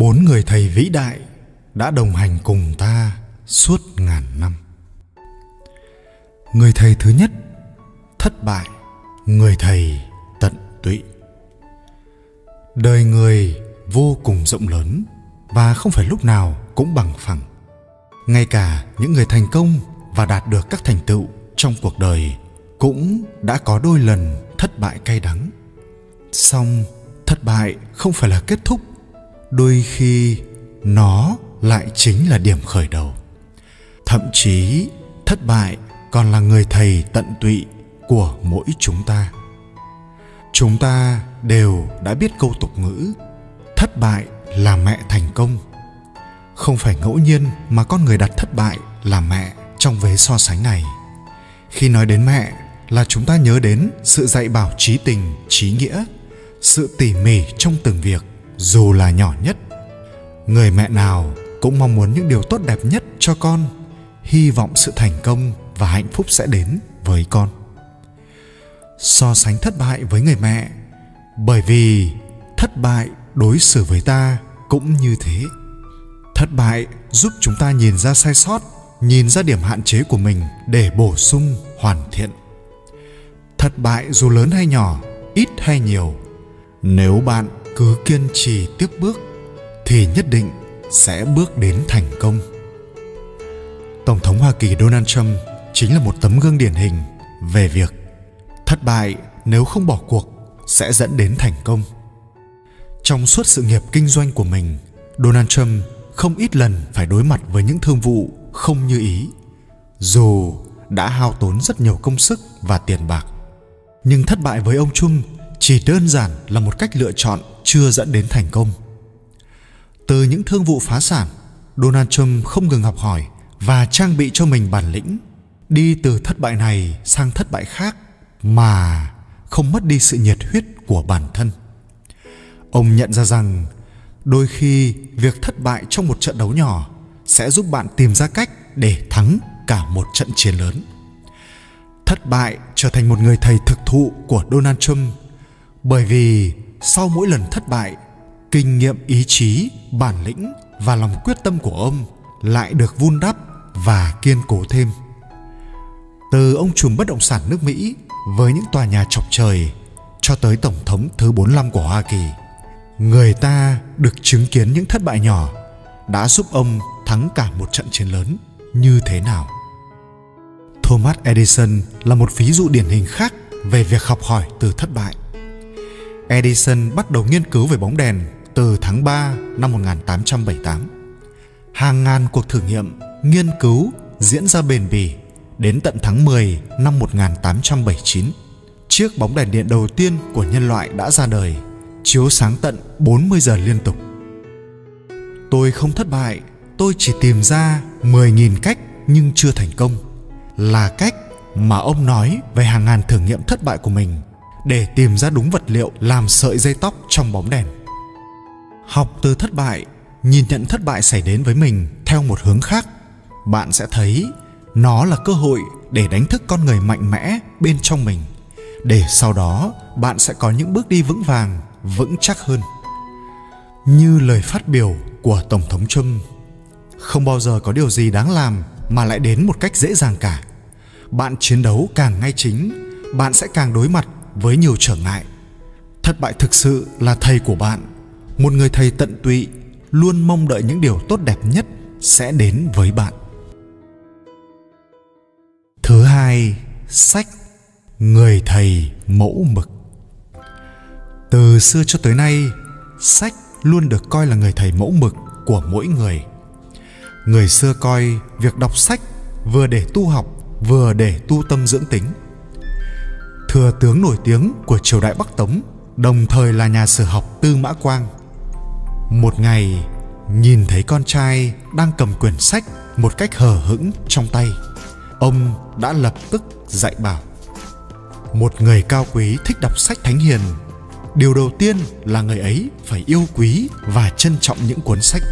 bốn người thầy vĩ đại đã đồng hành cùng ta suốt ngàn năm. Người thầy thứ nhất, thất bại, người thầy tận tụy. Đời người vô cùng rộng lớn và không phải lúc nào cũng bằng phẳng. Ngay cả những người thành công và đạt được các thành tựu trong cuộc đời cũng đã có đôi lần thất bại cay đắng. Song thất bại không phải là kết thúc đôi khi, nó lại chính là điểm khởi đầu. Thậm chí, thất bại còn là người thầy tận tụy của mỗi chúng ta. Chúng ta đều đã biết câu tục ngữ, thất bại là mẹ thành công. Không phải ngẫu nhiên mà con người đặt thất bại là mẹ trong vế so sánh này. Khi nói đến mẹ là chúng ta nhớ đến sự dạy bảo trí tình, trí nghĩa, sự tỉ mỉ trong từng việc dù là nhỏ nhất, người mẹ nào cũng mong muốn những điều tốt đẹp nhất cho con. Hy vọng sự thành công và hạnh phúc sẽ đến với con. So sánh thất bại với người mẹ, bởi vì thất bại đối xử với ta cũng như thế. Thất bại giúp chúng ta nhìn ra sai sót, nhìn ra điểm hạn chế của mình để bổ sung, hoàn thiện. Thất bại dù lớn hay nhỏ, ít hay nhiều, nếu bạn cứ kiên trì tiếp bước, thì nhất định sẽ bước đến thành công. Tổng thống hoa kỳ donald trump chính là một tấm gương điển hình về việc thất bại nếu không bỏ cuộc sẽ dẫn đến thành công. Trong suốt sự nghiệp kinh doanh của mình, donald trump không ít lần phải đối mặt với những thương vụ không như ý, dù đã hao tốn rất nhiều công sức và tiền bạc. Nhưng thất bại với ông trung chỉ đơn giản là một cách lựa chọn chưa dẫn đến thành công. Từ những thương vụ phá sản, donald trump không ngừng học hỏi và trang bị cho mình bản lĩnh đi từ thất bại này sang thất bại khác mà không mất đi sự nhiệt huyết của bản thân. Ông nhận ra rằng đôi khi việc thất bại trong một trận đấu nhỏ sẽ giúp bạn tìm ra cách để thắng cả một trận chiến lớn. Thất bại trở thành một người thầy thực thụ của donald trump bởi vì sau mỗi lần thất bại, kinh nghiệm, ý chí, bản lĩnh và lòng quyết tâm của ông lại được vun đắp và kiên cố thêm từ ông trùm bất động sản nước Mỹ với những tòa nhà chọc trời cho tới tổng thống thứ 45 của Hoa Kỳ. Người ta được chứng kiến những thất bại nhỏ đã giúp ông thắng cả một trận chiến lớn như thế nào. Thomas Edison là một ví dụ điển hình khác về việc học hỏi từ thất bại. Edison bắt đầu nghiên cứu về bóng đèn từ tháng 3 năm 1878. Hàng ngàn cuộc thử nghiệm, nghiên cứu diễn ra bền bỉ đến tận tháng 10 năm 1879. Chiếc bóng đèn điện đầu tiên của nhân loại đã ra đời, chiếu sáng tận 40 giờ liên tục. Tôi không thất bại, tôi chỉ tìm ra 10.000 cách nhưng chưa thành công. Là cách mà ông nói về hàng ngàn thử nghiệm thất bại của mình để tìm ra đúng vật liệu làm sợi dây tóc trong bóng đèn. Học từ thất bại, nhìn nhận thất bại xảy đến với mình theo một hướng khác, bạn sẽ thấy nó là cơ hội để đánh thức con người mạnh mẽ bên trong mình để sau đó bạn sẽ có những bước đi vững vàng vững chắc hơn như lời phát biểu của tổng thống trump không bao giờ có điều gì đáng làm mà lại đến một cách dễ dàng cả bạn chiến đấu càng ngay chính bạn sẽ càng đối mặt với nhiều trở ngại thất bại thực sự là thầy của bạn một người thầy tận tụy luôn mong đợi những điều tốt đẹp nhất sẽ đến với bạn Thứ hai, sách Người thầy mẫu mực. Từ xưa cho tới nay, sách luôn được coi là người thầy mẫu mực của mỗi người. Người xưa coi việc đọc sách vừa để tu học, vừa để tu tâm dưỡng tính. Thừa tướng nổi tiếng của triều đại Bắc Tống, đồng thời là nhà sử học Tư Mã Quang. Một ngày, nhìn thấy con trai đang cầm quyển sách một cách hờ hững trong tay ông đã lập tức dạy bảo một người cao quý thích đọc sách thánh hiền điều đầu tiên là người ấy phải yêu quý và trân trọng những cuốn sách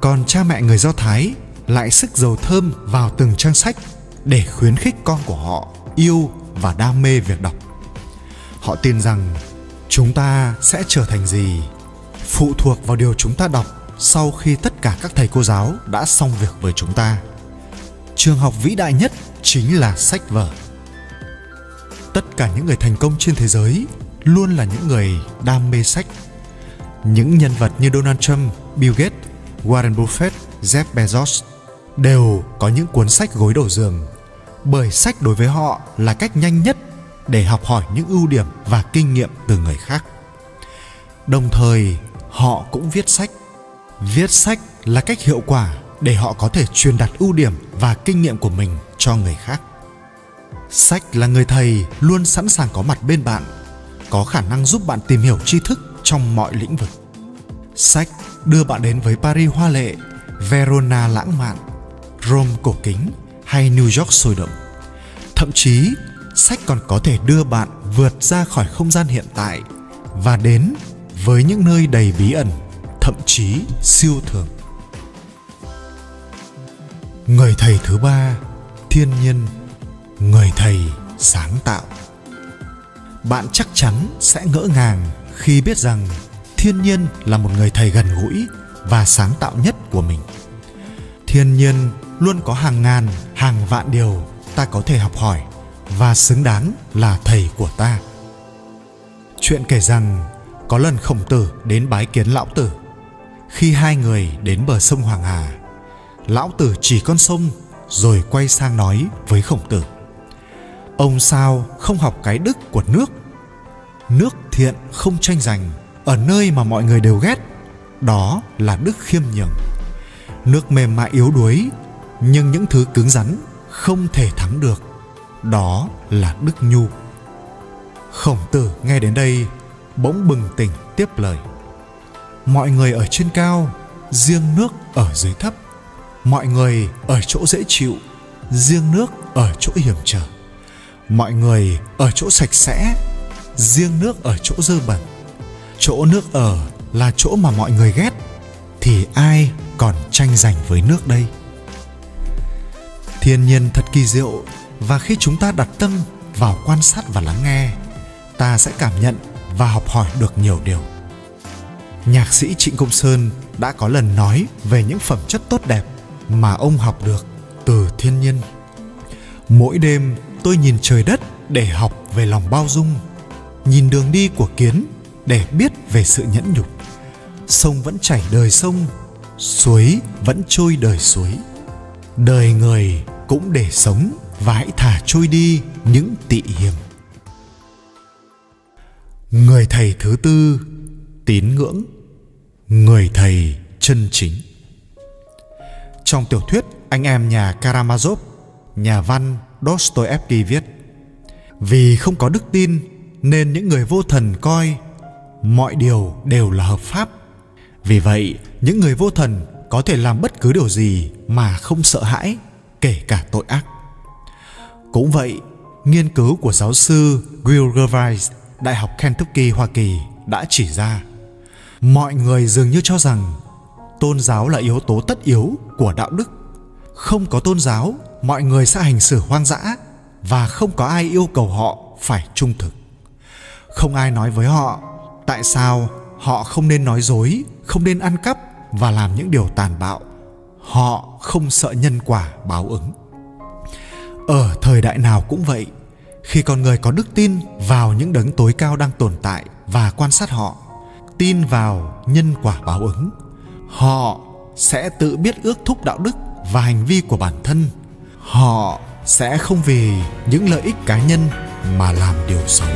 còn cha mẹ người do thái lại sức dầu thơm vào từng trang sách để khuyến khích con của họ yêu và đam mê việc đọc. Họ tin rằng chúng ta sẽ trở thành gì phụ thuộc vào điều chúng ta đọc sau khi tất cả các thầy cô giáo đã xong việc với chúng ta. Trường học vĩ đại nhất chính là sách vở. Tất cả những người thành công trên thế giới luôn là những người đam mê sách. Những nhân vật như donald trump, bill gates, warren buffett, jeff bezos đều có những cuốn sách gối đầu giường bởi sách đối với họ là cách nhanh nhất để học hỏi những ưu điểm và kinh nghiệm từ người khác. Đồng thời, họ cũng viết sách. Viết sách là cách hiệu quả để họ có thể truyền đạt ưu điểm và kinh nghiệm của mình cho người khác. Sách là người thầy luôn sẵn sàng có mặt bên bạn, có khả năng giúp bạn tìm hiểu tri thức trong mọi lĩnh vực. Sách đưa bạn đến với paris hoa lệ, verona lãng mạn, rome cổ kính hay new york sôi động. Thậm chí, sách còn có thể đưa bạn vượt ra khỏi không gian hiện tại và đến với những nơi đầy bí ẩn, thậm chí siêu thường. Người thầy thứ ba, thiên nhiên, người thầy sáng tạo. Bạn chắc chắn sẽ ngỡ ngàng khi biết rằng thiên nhiên là một người thầy gần gũi và sáng tạo nhất của mình. Thiên nhiên luôn có hàng ngàn, hàng vạn điều ta có thể học hỏi và xứng đáng là thầy của ta. Chuyện kể rằng, có lần khổng tử đến bái kiến lão tử. Khi hai người đến bờ sông hoàng hà, lão tử chỉ con sông rồi quay sang nói với khổng tử, ông sao không học cái đức của nước? Nước thiện không tranh giành, ở nơi mà mọi người đều ghét, đó là đức khiêm nhường. Nước mềm mại yếu đuối nhưng những thứ cứng rắn không thể thắng được. Đó là đức nhu. Khổng tử nghe đến đây, bỗng bừng tỉnh tiếp lời. Mọi người ở trên cao, riêng nước ở dưới thấp. Mọi người ở chỗ dễ chịu, riêng nước ở chỗ hiểm trở. Mọi người ở chỗ sạch sẽ, riêng nước ở chỗ dơ bẩn. Chỗ nước ở là chỗ mà mọi người ghét, thì ai còn tranh giành với nước đây? Thiên nhiên thật kỳ diệu, và khi chúng ta đặt tâm vào quan sát và lắng nghe, ta sẽ cảm nhận và học hỏi được nhiều điều. Nhạc sĩ trịnh công sơn đã có lần nói về những phẩm chất tốt đẹp mà ông học được từ thiên nhiên. Mỗi đêm tôi nhìn trời đất để học về lòng bao dung, nhìn đường đi của kiến để biết về sự nhẫn nhục. Sông vẫn chảy đời sông, suối vẫn trôi đời suối. Đời người cũng để sống và hãy thả trôi đi những tị hiểm người thầy thứ tư, tín ngưỡng. Người thầy chân chính. Trong tiểu thuyết, anh em nhà karamazov, nhà văn dostoevsky viết, vì không có đức tin nên những người vô thần coi mọi điều đều là hợp pháp. Vì vậy, những người vô thần có thể làm bất cứ điều gì mà không sợ hãi kể cả tội ác. Cũng vậy nghiên cứu của giáo sư Will Gervais Đại học Kentucky, Hoa Kỳ đã chỉ ra mọi người dường như cho rằng tôn giáo là yếu tố tất yếu của đạo đức. Không có tôn giáo mọi người sẽ hành xử hoang dã và không có ai yêu cầu họ phải trung thực. Không ai nói với họ tại sao họ không nên nói dối không nên ăn cắp và làm những điều tàn bạo họ không sợ nhân quả báo ứng. Ở thời đại nào cũng vậy, khi con người có đức tin vào những đấng tối cao đang tồn tại và quan sát họ, tin vào nhân quả báo ứng, họ sẽ tự biết ước thúc đạo đức và hành vi của bản thân. Họ sẽ không vì những lợi ích cá nhân mà làm điều xấu.